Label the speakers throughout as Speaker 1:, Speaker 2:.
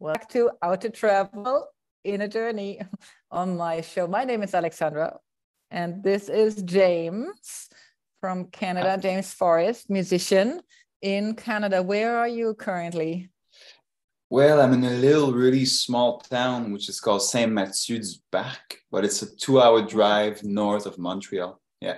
Speaker 1: Welcome to Out to Travel in a Journey on my show. My name is Alexandra, and this is James from Canada, James Forest, musician in Canada. Where are you currently?
Speaker 2: Well, I'm in a little, really small town which is called Saint Mathieu's Back, but it's a two hour drive north of Montreal. Yeah.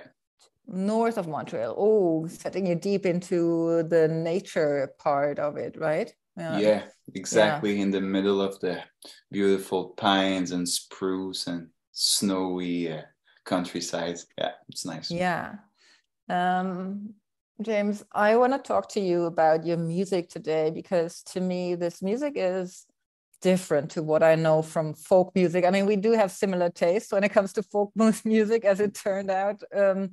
Speaker 1: North of Montreal. Oh, setting you deep into the nature part of it, right?
Speaker 2: Yeah, yeah exactly. Yeah. In the middle of the beautiful pines and spruce and snowy uh, countryside. Yeah, it's nice.
Speaker 1: Yeah. Um, James, I want to talk to you about your music today because to me, this music is different to what I know from folk music. I mean, we do have similar tastes when it comes to folk music, as it turned out. Um,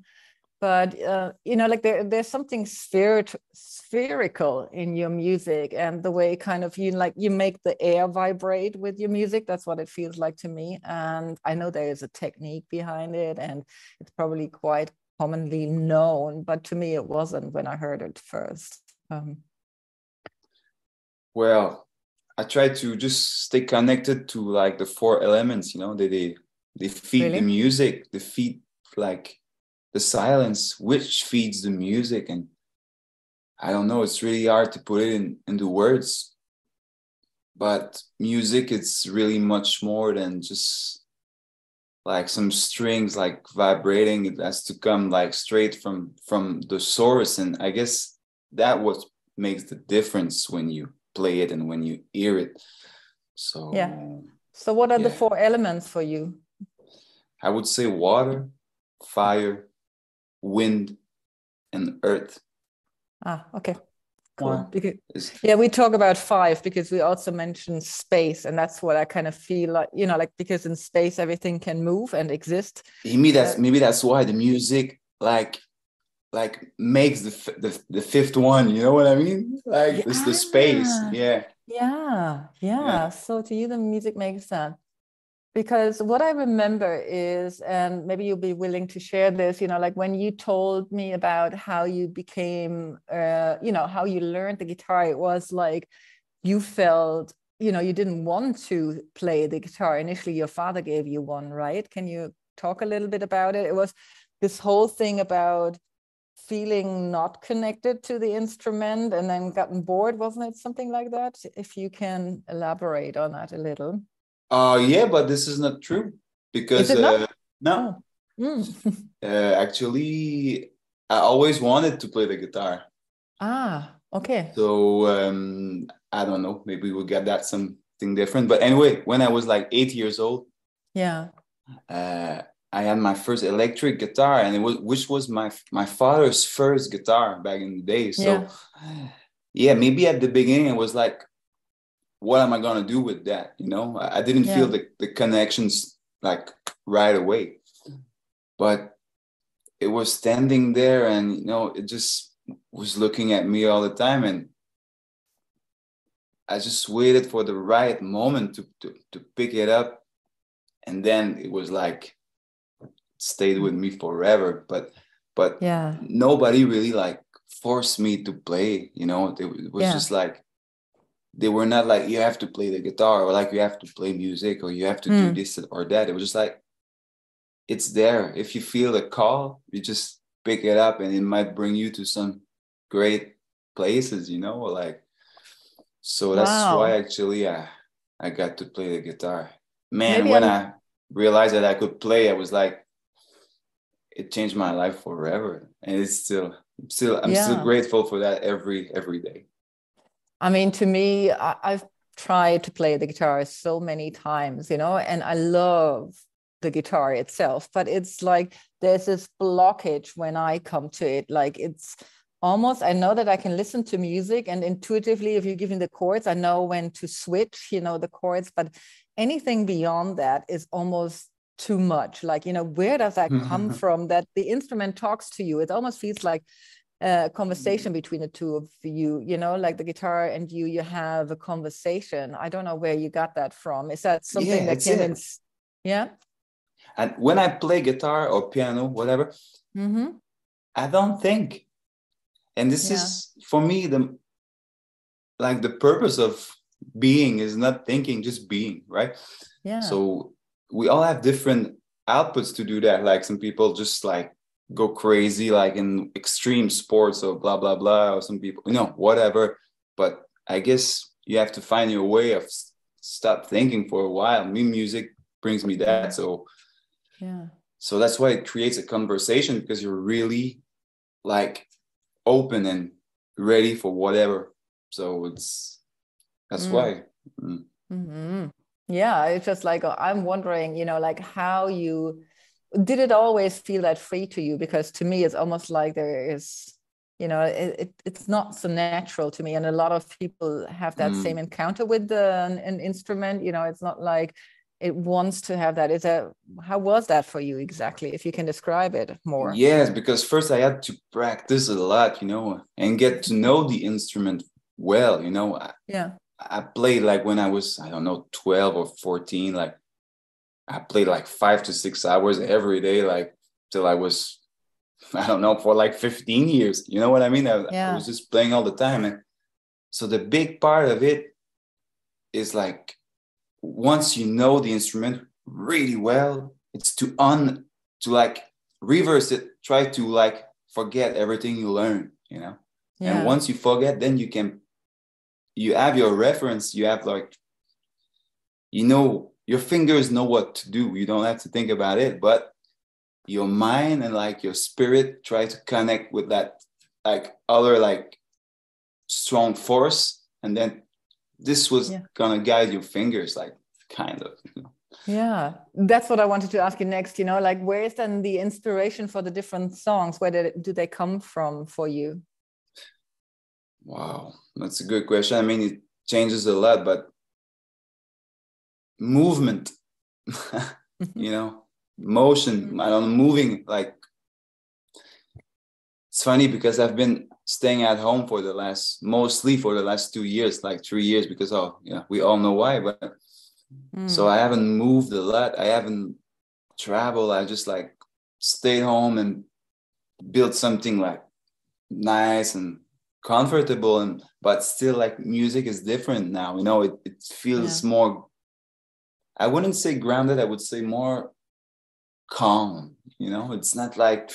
Speaker 1: but uh, you know like there, there's something spherical in your music and the way kind of you like you make the air vibrate with your music. That's what it feels like to me. And i know there is a technique behind it and it's probably quite commonly known but to me it wasn't when i heard it first. Um,
Speaker 2: well i try to just stay connected to like the four elements you know they they, they feed really? the music they feed like the silence which feeds the music and i don't know it's really hard to put it in into words but music it's really much more than just like some strings like vibrating. It has to come like straight from from the source and i guess that what makes the difference when you play it and when you hear it. So
Speaker 1: yeah. So what are yeah. the four elements for you?
Speaker 2: I would say water fire wind, and earth.
Speaker 1: Ah, okay. Cool. Because, yeah, we talk about five because we also mentioned space, and that's what I kind of feel like, you know, like because in space everything can move and exist.
Speaker 2: Maybe that's uh, maybe that's why the music like like makes the the, the fifth one. You know what I mean? Like yeah. it's the space. Yeah.
Speaker 1: Yeah, yeah. Yeah. So to you, the music makes sense because what i remember is and maybe you'll be willing to share this you know like when you told me about how you became uh, you know how you learned the guitar it was like you felt you know you didn't want to play the guitar. Initially your father gave you one right? Can you talk a little bit about it? It was this whole thing about feeling not connected to the instrument and then gotten bored wasn't it? Something like that. If you can elaborate on that a little
Speaker 2: uh, yeah, but this is not true because uh, no, mm. uh, actually, I always wanted to play the guitar.
Speaker 1: Ah, okay.
Speaker 2: So um, I don't know. Maybe we'll get that something different. But anyway, when I was like eight years old,
Speaker 1: yeah,
Speaker 2: uh, I had my first electric guitar, and it was which was my my father's first guitar back in the day. So. Yeah. Yeah, maybe at the beginning it was like what am I gonna do with that? You know, I, I didn't yeah. feel the, the connections like right away, but it was standing there and you know, it just was looking at me all the time and I just waited for the right moment to, to, to pick it up. And then it was like stayed with me forever. But but
Speaker 1: yeah,
Speaker 2: nobody really like forced me to play, you know, it, it was yeah. just like they were not like you have to play the guitar or like you have to play music or you have to mm. do hmm. this or that. It was just like it's there. If you feel the call, you just pick it up and it might bring you to some great places, you know, like so that's wow. why actually I I got to play the guitar. Man, Maybe when I'm... I realized that I could play, I was like it changed my life forever. And it's still still I'm yeah. still grateful for that every every day.
Speaker 1: I mean, to me, I, I've tried to play the guitar so many times, you know, and I love the guitar itself, but it's like there's this blockage when I come to it. Like it's almost, I know that I can listen to music and intuitively, if you give me the chords, I know when to switch, you know, the chords, but anything beyond that is almost too much. Like, you know, where does that come mm-hmm. from that the instrument talks to you? It almost feels like a conversation between the two of you you know like the guitar and you you have a conversation. I don't know where you got that from. Is that something yeah, that came in yeah?
Speaker 2: And when i play guitar or piano whatever mm-hmm. i don't think. And this yeah. is for me the like the purpose of being is not thinking just being right?
Speaker 1: Yeah.
Speaker 2: So we all have different outputs to do that. Like some people just like go crazy like in extreme sports or blah blah blah or some people you know whatever but i guess you have to find your way of stop thinking for a while me music brings me that so
Speaker 1: yeah
Speaker 2: so that's why it creates a conversation because you're really like open and ready for whatever so it's that's mm. why
Speaker 1: mm. mm-hmm. yeah it's just like i'm wondering you know like how you did it always feel that free to you? Because to me it's almost like there is you know it, it, it's not so natural to me. And a lot of people have that mm. same encounter with the, an, an, instrument. You know it's not like it wants to have that. Is that how was that for you exactly if you can describe it more?
Speaker 2: Yes because first i had to practice a lot you know and get to know the instrument well you know.
Speaker 1: Yeah.
Speaker 2: I played like when i was i don't know 12 or 14 like I played like five to six hours every day, like till I was, I don't know, for like 15 years. You know what I mean? I, yeah. I was just playing all the time. And so the big part of it is like once you know the instrument really well, it's to un to like reverse it, try to like forget everything you learn, you know? Yeah. And once you forget, then you can you have your reference, you have like you know your fingers know what to do. You don't have to think about it, but your mind and like your spirit try to connect with that like other like strong force, and then this was yeah. gonna guide your fingers, like kind of. You know?
Speaker 1: Yeah, that's what I wanted to ask you next. You know, like where is then the inspiration for the different songs? Where did, do they come from for you?
Speaker 2: Wow, that's a good question. I mean, it changes a lot, but movement you know motion i don't know moving like it's funny because i've been staying at home for the last mostly for the last two years like three years because oh yeah we all know why but mm. so i haven't moved a lot i haven't traveled i just like stayed home and built something like nice and comfortable and but still like music is different now you know it, it feels yeah. more I wouldn't say grounded, I would say more calm. You know, it's not like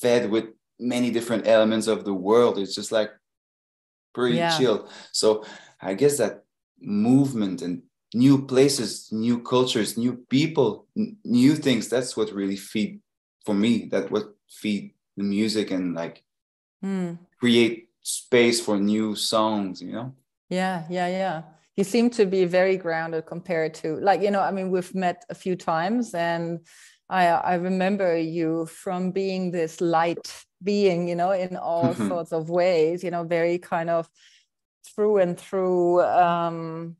Speaker 2: fed with many different elements of the world. It's just like pretty yeah. chill. So I guess that movement and new places, new cultures, new people, n- new things, that's what really feed for me. That what feed the music and like mm. create space for new songs, you know?
Speaker 1: Yeah, yeah, yeah you seem to be very grounded compared to like you know i mean we've met a few times and i i remember you from being this light being you know in all mm-hmm. sorts of ways you know very kind of through and through um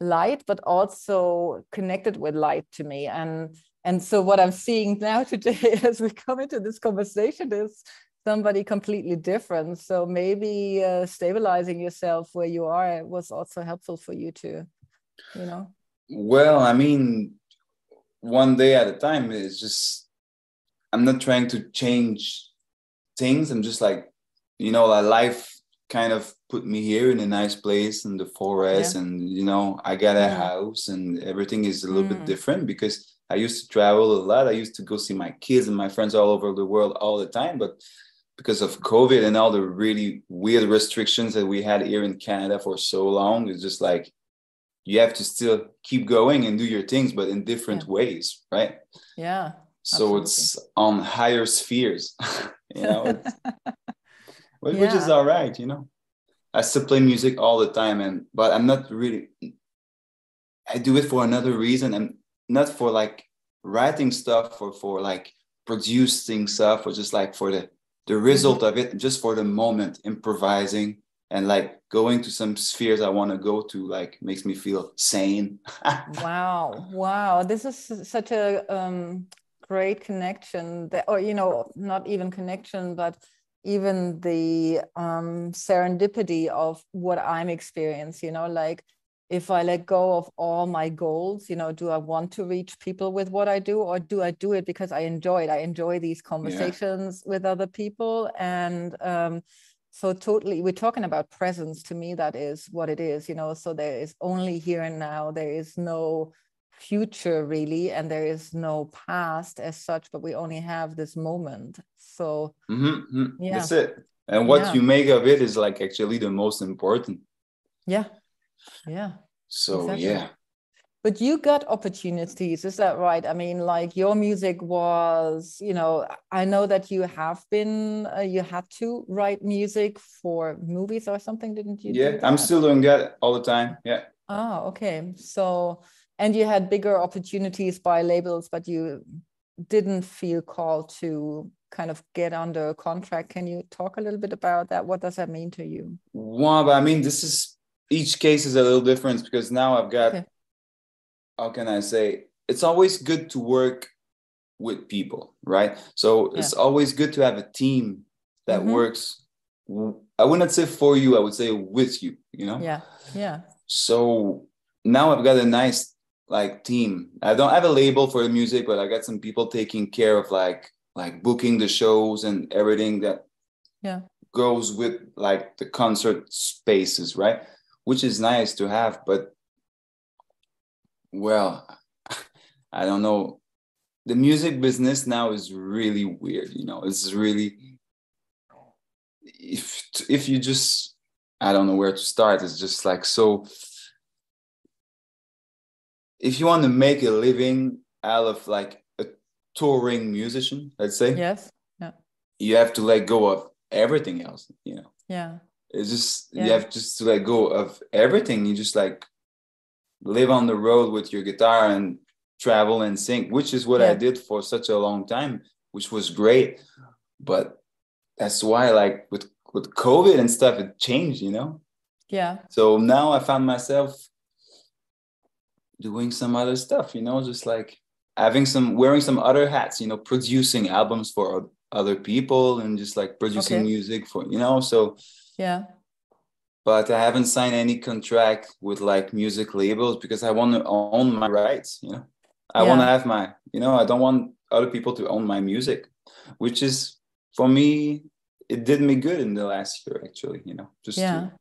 Speaker 1: light but also connected with light to me and and so what i'm seeing now today as we come into this conversation is somebody completely different. So maybe uh, stabilizing yourself where you are was also helpful for you to, you know.
Speaker 2: Well, I mean, one day at a time is just. I'm not trying to change things. I'm just like, you know, like life kind of put me here in a nice place in the forest, yeah. and you know, I got a house, and everything is a little mm. bit different because I used to travel a lot. I used to go see my kids and my friends all over the world all the time, but because of COVID and all the really weird restrictions that we had here in Canada for so long, it's just like you have to still keep going and do your things, but in different yeah. ways, right?
Speaker 1: Yeah.
Speaker 2: So absolutely. it's on higher spheres, you know, which, yeah. which is all right, you know. I still play music all the time, and but I'm not really. I do it for another reason, and not for like writing stuff or for like producing stuff, or just like for the the result of it just for the moment improvising and like going to some spheres i want to go to like makes me feel sane.
Speaker 1: Wow. Wow. This is such a um, great connection that or you know not even connection but even the um, serendipity of what i'm experiencing you know like if I let go of all my goals, you know, do I want to reach people with what I do, or do I do it because I enjoy it? I enjoy these conversations yeah. with other people, and um, so totally we're talking about presence to me that is what it is you know so there is only here and now there is no future really and there is no past as such but we only have this moment so
Speaker 2: mm-hmm, mm-hmm. yeah that's it and what yeah. you make of it is like actually the most important
Speaker 1: yeah yeah
Speaker 2: so exactly. yeah.
Speaker 1: But you got opportunities is that right? I mean like your music was you know i know that you have been uh, you had to write music for movies or something didn't you
Speaker 2: yeah i'm still doing that all the time yeah.
Speaker 1: Oh okay. So and you had bigger opportunities by labels but you didn't feel called to kind of get under a contract. Can you talk a little bit about that? What does that mean to you?
Speaker 2: Well i mean this is each case is a little different because now i've got okay how can I say? It's always good to work with people, right? So yeah. it's always good to have a team that mm-hmm. works. I would not say for you, I would say with you, you know?
Speaker 1: Yeah. Yeah.
Speaker 2: So now I've got a nice like team. I don't have a label for the music, but I got some people taking care of like like booking the shows and everything that
Speaker 1: yeah
Speaker 2: goes with like the concert spaces, right? Which is nice to have, but well, I don't know. The music business now is really weird, you know. It's really if if you just I don't know where to start. It's just like so if you want to make a living out of like a touring musician, let's say.
Speaker 1: Yes. Yeah.
Speaker 2: You have to let go of everything else, you know.
Speaker 1: Yeah.
Speaker 2: It's just yeah. you have just to let go of everything. You just like live on the road with your guitar and travel and sing, which is what yeah. I did for such a long time, which was great. But that's why, like with with COVID and stuff, it changed, you know.
Speaker 1: Yeah.
Speaker 2: So now I found myself doing some other stuff, you know, just like having some wearing some other hats, you know, producing albums for other people and just like producing okay. music for, you know, so
Speaker 1: yeah
Speaker 2: but I haven't signed any contract with like music labels because I want to own my rights. You know, I yeah. want to have my, you know, I don't want other people to own my music, which is for me, it did me good in the last year actually. You know, just
Speaker 1: yeah. To...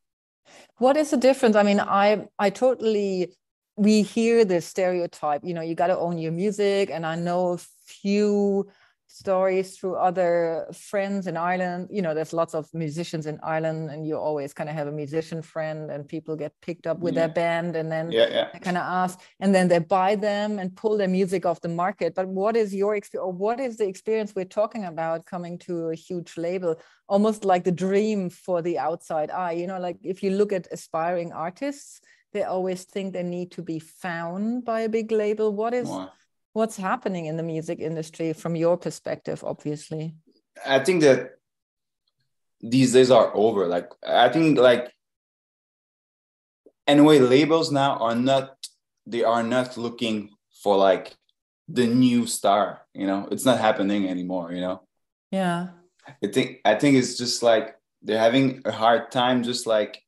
Speaker 1: What is the difference? I mean, I I totally we hear the stereotype. You know, you got to own your music, and I know a few stories through other friends in Ireland. You know, there's lots of musicians in Ireland, and you always kind of have a musician friend, and people get picked up with yeah. their mm. band, and then
Speaker 2: yeah, yeah.
Speaker 1: they kind of ask, and then they buy them and pull their music off the market. But what is your experience, or what is the experience we're talking about coming to a huge label? Almost like the dream for the outside eye. You know, like if you look at aspiring artists, they always think they need to be found by a big label. What is what's happening in the music industry from your perspective obviously?
Speaker 2: I think that these days are over. Like i think like anyway labels now are not they are not looking for like the new star you know? It's not happening anymore you know?
Speaker 1: Yeah.
Speaker 2: I think i think it's just like they're having a hard time just like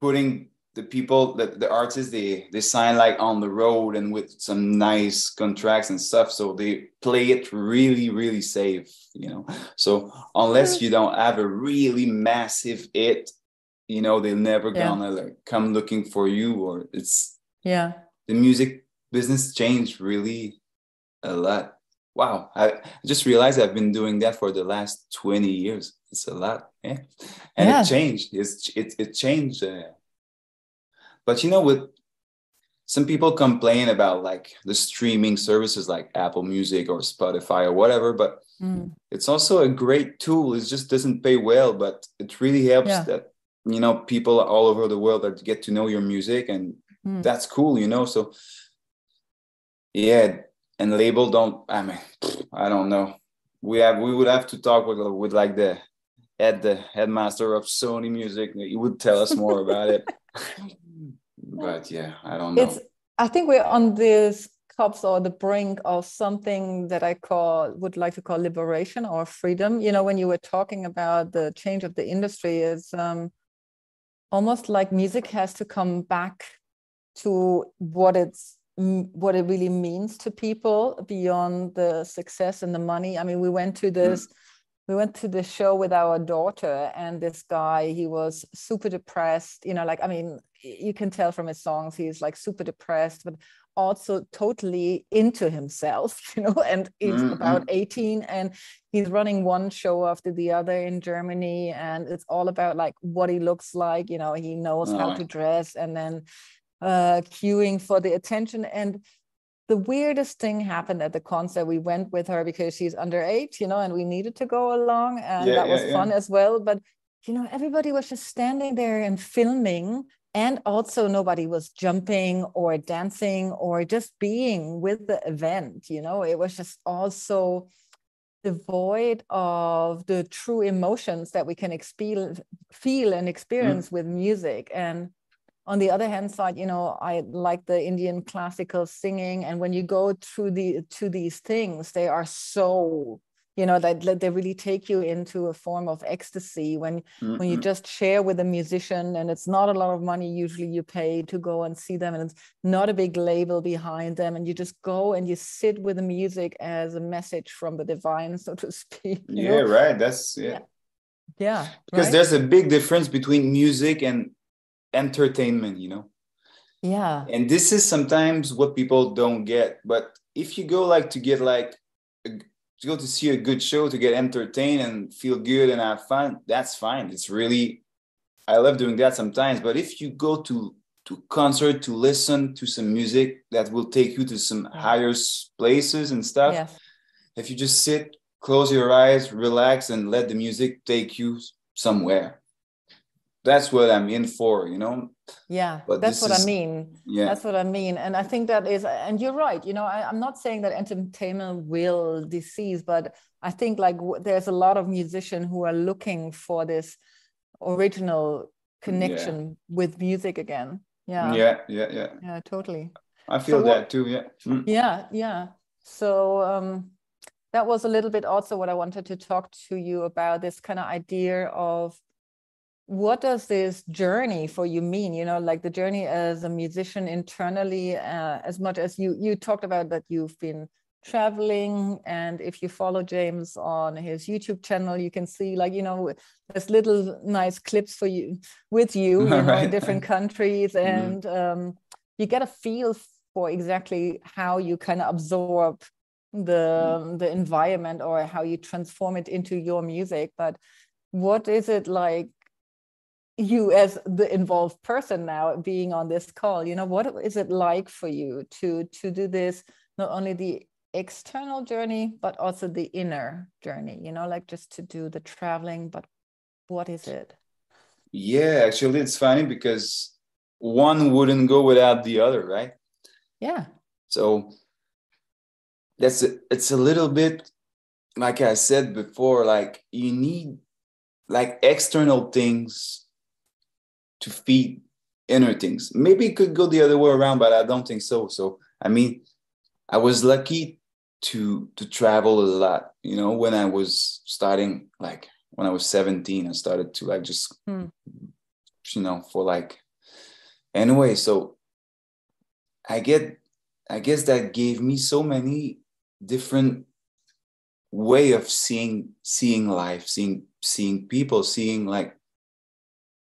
Speaker 2: putting the people that the artists they they sign like on the road and with some nice contracts and stuff so they play it really really safe you know? So unless you don't have a really massive hit you know they're never yeah. gonna like come looking for you or it's
Speaker 1: yeah.
Speaker 2: the music business changed really a lot. Wow. I just realized i've been doing that for the last 20 years. It's a lot yeah. And yeah. it changed. It's it, it changed uh, but you know, with some people complain about like the streaming services like Apple Music or Spotify or whatever, but mm. it's also a great tool. It just doesn't pay well, but it really helps yeah. that you know people all over the world that get to know your music, and mm. that's cool, you know. So yeah, and label don't. I mean, I don't know. We have we would have to talk with with like the head the headmaster of Sony Music. He would tell us more about it. but yeah, I don't know. It's
Speaker 1: I think we're on this cups or the brink of something that I call would like to call liberation or freedom. You know, when you were talking about the change of the industry, is um, almost like music has to come back to what it's what it really means to people beyond the success and the money. I mean, we went to this. Mm we went to the show with our daughter and this guy he was super depressed you know like i mean you can tell from his songs he's like super depressed but also totally into himself you know and he's mm-hmm. about 18 and he's running one show after the other in germany and it's all about like what he looks like you know he knows oh. how to dress and then uh queuing for the attention and the weirdest thing happened at the concert. We went with her because she's under eight, you know, and we needed to go along, and yeah, that was yeah, fun as well. But you know, everybody was just standing there and filming, and also nobody was jumping or dancing or just being with the event. You know, it was just also devoid of the true emotions that we can feel and mm. experience mm. with music and on the other hand side you know i like the indian classical singing and when you go through the to these things they are so you know that they really take you into a form of ecstasy when mm-hmm. when you just share with a musician and it's not a lot of money usually you pay to go and see them and it's not a big label behind them and you just go and you sit with the music as a message from the divine so to speak
Speaker 2: yeah know? right that's yeah
Speaker 1: yeah, yeah
Speaker 2: because right? there's a big difference between music and entertainment you know?
Speaker 1: Yeah.
Speaker 2: And this is sometimes what people don't get but if you go like to get like a, to go to see a good show to get entertained and feel good and have fun that's fine. It's really i love doing that sometimes but if you go to to concert to listen to some music that will take you to some higher places and stuff yeah. if you just sit close your eyes relax and let the music take you somewhere that's what I'm in for, you know.
Speaker 1: Yeah, but that's what is, I mean. Yeah, that's what I mean, and I think that is, and you're right. You know, I, am not saying that entertainment will deceive, but I think like there's a lot of musicians who are looking for this original connection yeah. with music again. Yeah.
Speaker 2: Yeah, yeah, yeah.
Speaker 1: Yeah, totally.
Speaker 2: I feel so that what, too. Yeah.
Speaker 1: Mm. Yeah, yeah. So um, that was a little bit also what I wanted to talk to you about this kind of idea of what does this journey for you mean you know like the journey as a musician internally uh, as much as you you talked about that you've been traveling and if you follow james on his youtube channel you can see like you know there's little nice clips for you with you, you know, right. in different countries mm-hmm. and mm-hmm. um, you get a feel for exactly how you kind of absorb the mm. the environment or how you transform it into your music but what is it like you as the involved person now being on this call you know what is it like for you to to do this not only the external journey but also the inner journey you know like just to do the traveling but what is it?
Speaker 2: Yeah actually it's funny because one wouldn't go without the other right?
Speaker 1: Yeah.
Speaker 2: So that's a, it's a little bit like i said before like you need like external things to feed inner things. Maybe it could go the other way around, but I don't think so. So I mean, I was lucky to to travel a lot. You know, when I was starting, like when I was 17, I started to like just hmm. you know, for like anyway, so I get I guess that gave me so many different way of seeing seeing life, seeing seeing people, seeing like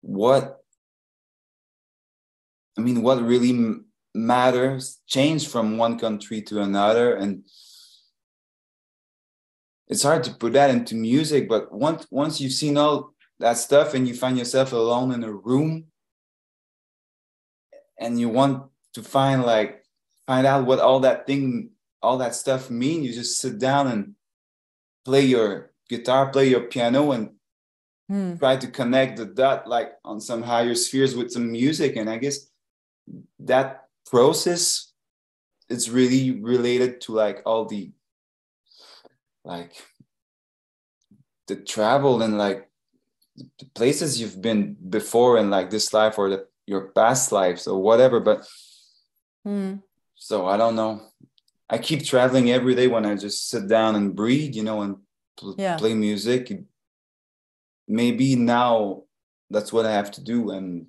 Speaker 2: what I mean, what really matters change from one country to another, and it's hard to put that into music. But once once you've seen all that stuff and you find yourself alone in a room, and you want to find like find out what all that thing, all that stuff mean, you just sit down and play your guitar, play your piano, and mm. try to connect the dot like on some higher spheres with some music. And I guess that process is really related to like all the like the travel and like the places you've been before in like this life or the, your past lives or whatever but mm. so i don't know i keep traveling every day when i just sit down and breathe you know and pl- yeah. play music maybe now that's what i have to do and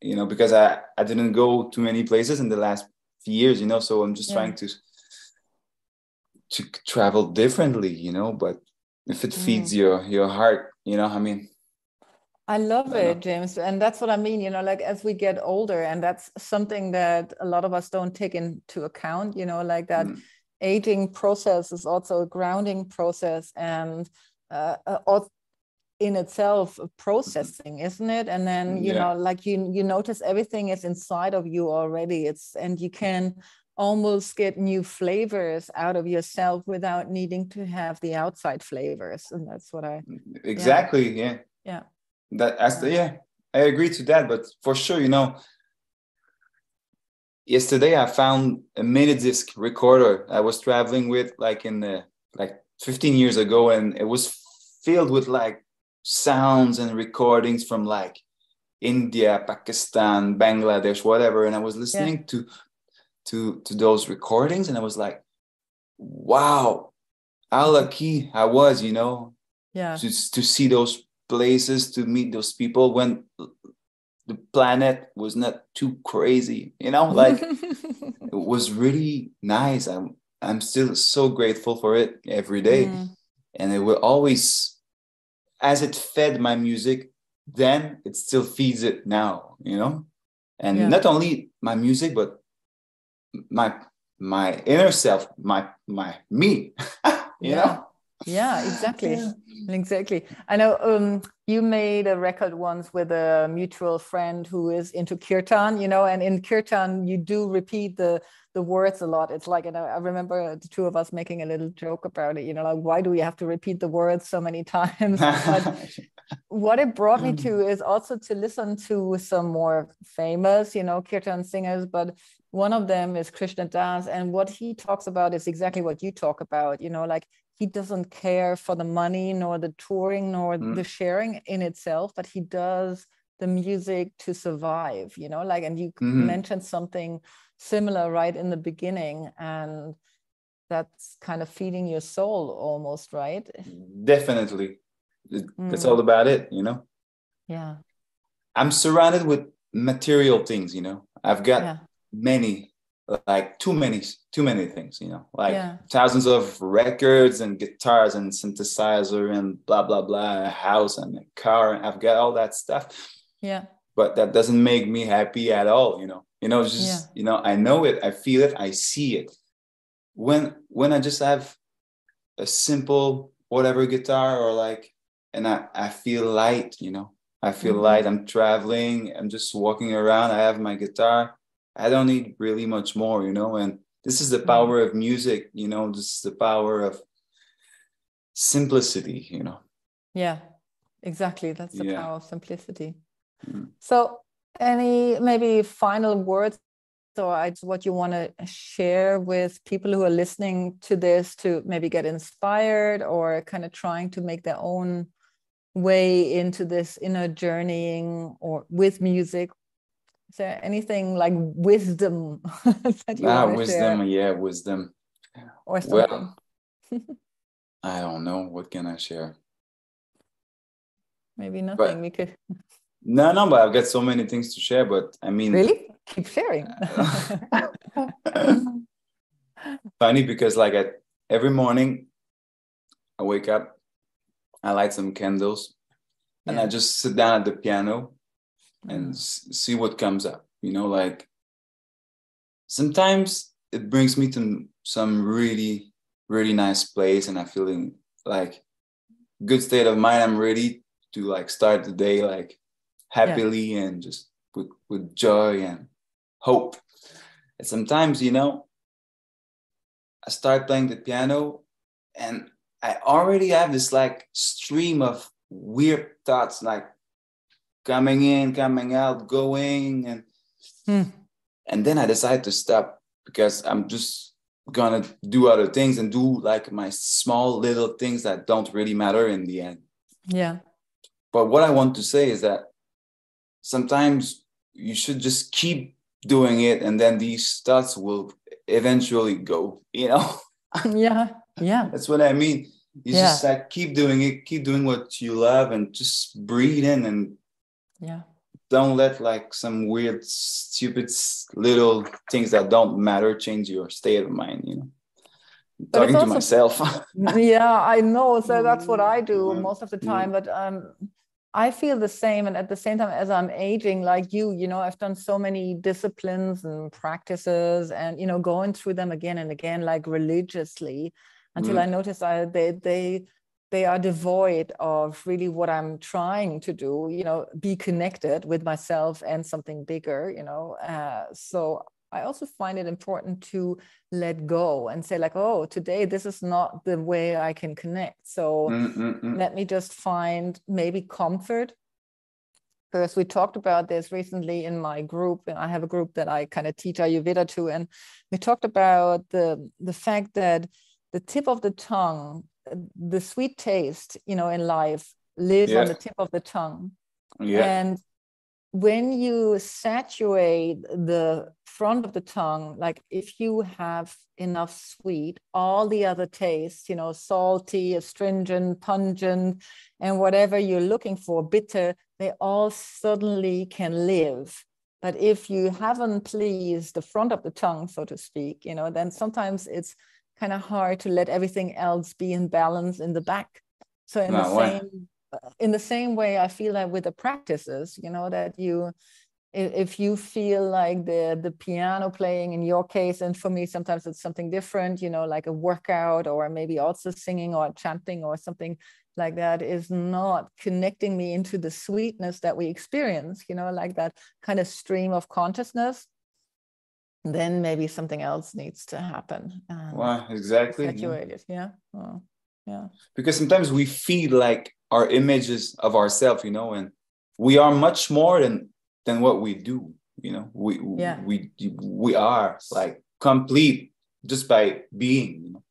Speaker 2: you know, because I, I didn't go to many places in the last few years, you know, so I'm just yeah. trying to to travel differently, you know, but if it feeds mm. your your heart you know i mean
Speaker 1: I love it, James. And that's what I mean, you know, like as we get older, and that's something that a lot of us don't take into account, you know, like that mm. aging process is also a grounding process and uh, uh in itself mm-hmm. processing, isn't it? And then, mm, you yeah. know, like you you notice everything is inside of you already. It's and you can almost get new flavors out of yourself without needing to have the outside flavors. And that's what I mm,
Speaker 2: exactly, yeah.
Speaker 1: Yeah. yeah
Speaker 2: that as the, yeah i agree to that but for sure you know yesterday i found a mini disc recorder i was traveling with like in the like 15 years ago and it was filled with like sounds and recordings from like india pakistan bangladesh whatever and i was listening yeah. to to to those recordings and i was like wow how lucky i was you know
Speaker 1: yeah
Speaker 2: to, to see those places to meet those people when the planet was not too crazy you know like it was really nice i'm i'm still so grateful for it every day mm. and it will always as it fed my music then it still feeds it now you know and yeah. not only my music but my my inner self my my me you
Speaker 1: yeah.
Speaker 2: know
Speaker 1: yeah exactly yeah. exactly i know um, you made a record once with a mutual friend who is into kirtan you know and in kirtan you do repeat the the words a lot. It's like you know i remember the two of us making a little joke about it you know like why do we have to repeat the words so many times? But what it brought me to mm. is also to listen to some more famous you know kirtan singers but one of them is krishna das and what he talks about is exactly what you talk about you know like he doesn't care for the money nor the touring nor mm. the sharing in itself but he does the music to survive you know like and you mm-hmm. mentioned something similar right in the beginning and that's kind of feeding your soul almost right
Speaker 2: definitely that's mm. all about it you know
Speaker 1: yeah
Speaker 2: i'm surrounded with material things you know i've got yeah. many like too many too many things you know? Like yeah. thousands of records and guitars and synthesizer and blah blah blah a house and a car and i've got all that stuff.
Speaker 1: Yeah.
Speaker 2: But that doesn't make me happy at all you know? You know just yeah. you know i know it i feel it i see it. When when i just have a simple whatever guitar or like and i i feel light you know? I feel mm-hmm. light i'm traveling i'm just walking around i have my guitar I don't need really much more, you know. And this is the mm. power of music, you know. This is the power of simplicity, you know.
Speaker 1: Yeah, exactly. That's the yeah. power of simplicity. Mm. So, any maybe final words or what you want to share with people who are listening to this to maybe get inspired or kind of trying to make their own way into this inner journeying or with music is there anything like wisdom
Speaker 2: that you ah, wisdom, share? yeah, wisdom.
Speaker 1: Or something.
Speaker 2: Well, I don't know. What can I share?
Speaker 1: Maybe nothing. But, we could.
Speaker 2: No, no, but I've got so many things to share. But I mean,
Speaker 1: really, keep sharing.
Speaker 2: Funny because, like, at every morning, I wake up, I light some candles, and. I just sit down at the piano and mm. see what comes up you know like sometimes it brings me to some really really nice place and i feel in like good state of mind i'm ready to like start the day like happily yeah. and just with, with joy and hope and sometimes you know i start playing the piano and i already have this like stream of weird thoughts like coming in, coming out, going, and hmm. and then I decided to stop because I'm just gonna do other things and do like my small little things that don't really matter in the end.
Speaker 1: Yeah.
Speaker 2: But what I want to say is that sometimes you should just keep doing it and then these thoughts will eventually go, you know?
Speaker 1: yeah. Yeah.
Speaker 2: That's what I mean. You yeah. just like keep doing it, keep doing what you love and just breathe in and
Speaker 1: yeah
Speaker 2: don't let like some weird stupid little things that don't matter change your state of mind you know talking also, to myself.
Speaker 1: yeah, I know. So that's what I do most of the time. But um, I feel the same. And at the same time, as I'm aging, like you, you know, I've done so many disciplines and practices and, you know, going through them again and again, like religiously until mm. I noticed I, they, they, they are devoid of really what I'm trying to do, you know, be connected with myself and something bigger, you know. Uh, so I also find it important to let go and say, like, oh, today this is not the way I can connect. So Mm-mm-mm. let me just find maybe comfort. Because we talked about this recently in my group, and I have a group that I kind of teach Ayurveda to, and we talked about the the fact that the tip of the tongue, the sweet taste, you know, in life lives yeah. on the tip of the tongue. Yeah. And when you saturate the front of the tongue, like if you have enough sweet, all the other tastes, you know, salty, astringent, pungent, and whatever you're looking for, bitter, they all suddenly can live. But if you haven't pleased the front of the tongue, so to speak, you know, then sometimes it's kind of hard to let everything else be in balance in the back. So in no, the same uh, in the same way i feel that with the practices you know that you if you feel like the the piano playing in your case and for me sometimes it's something different you know like a workout or maybe also singing or chanting or something like that is not connecting me into the sweetness that we experience you know like that kind of stream of consciousness then maybe something else needs to happen
Speaker 2: um, wow exactly
Speaker 1: saturated yeah, yeah. Well, yeah.
Speaker 2: Because sometimes we feel like our images of ourselves you know and we are much more than than what we do you know? We yeah. we we are like complete just by being you know?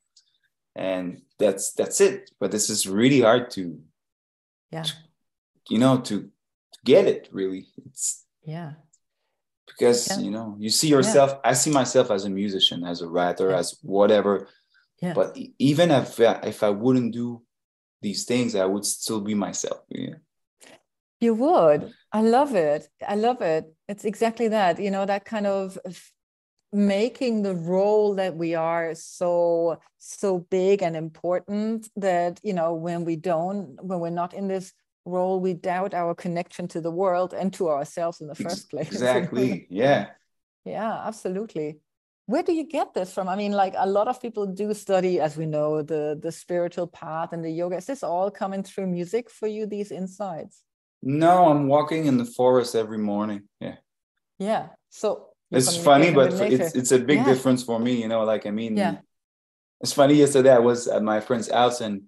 Speaker 2: And that's that's it but this is really hard to
Speaker 1: yeah. to,
Speaker 2: you know to, to get it really. It's
Speaker 1: yeah
Speaker 2: because yeah. you know you see yourself yeah. i see myself as a musician as a writer as whatever yeah. but even if if i wouldn't do these things, I would still be myself. Yeah.
Speaker 1: You would. I love it. I love it. It's exactly that, you know, that kind of making the role that we are so so big and important that you know when we don't when we're not in this role we doubt our connection to the world and to ourselves in the first place.
Speaker 2: exactly yeah.
Speaker 1: Yeah absolutely. Where do you get this from? I mean like a lot of people do study as we know the the spiritual path and the yoga. Is this all coming through music for you these insights?
Speaker 2: No i'm walking in the forest every morning yeah.
Speaker 1: Yeah so
Speaker 2: it's funny but it's it's a big yeah. difference for me you know like i mean
Speaker 1: yeah.
Speaker 2: it's funny yesterday i was at my friend's house and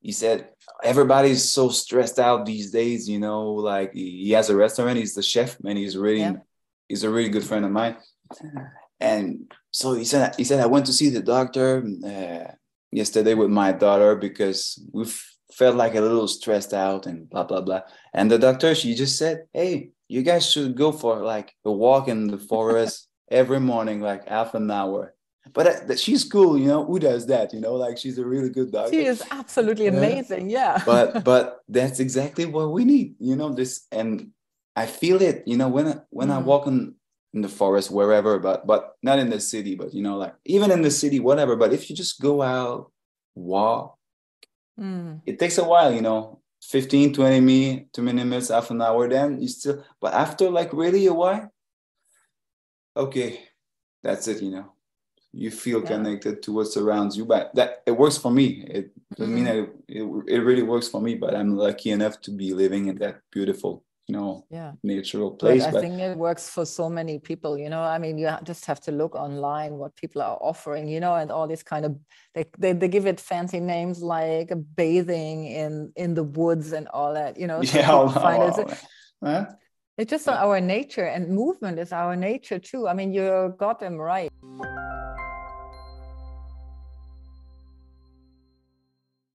Speaker 2: he said everybody's so stressed out these days you know like he has a restaurant he's the chef and he's really yeah. he's a really good friend of mine and so he said he said I went to see the doctor uh, yesterday with my daughter because we felt like a little stressed out and blah blah blah. And the doctor she just said, "Hey, you guys should go for like a walk in the forest every morning, like half an hour." But she's cool, you know. Who does that? You know, like she's a really good doctor.
Speaker 1: She is absolutely amazing, yeah.
Speaker 2: but but that's exactly what we need, you know. This and I feel it, you know, when I, when mm. I walk in in the forest wherever but but not in the city but you know like even in the city whatever but if you just go out walk mm. it takes a while you know 15 20 minutes 2 minutes half an hour then you still but after like really a while okay that's it you know you feel yeah. connected to what surrounds you but that it works for me it doesn't mm-hmm. mean that it, it, it really works for me but i'm lucky enough to be living in that beautiful you know
Speaker 1: yeah
Speaker 2: natural place
Speaker 1: but i but, think it works for so many people you know i mean you just have to look online what people are offering you know and all these kind of they, they, they give it fancy names like bathing in in the woods and all that you know
Speaker 2: so yeah oh, find it,
Speaker 1: huh? it's just yeah. our nature and movement is our nature too i mean you got them right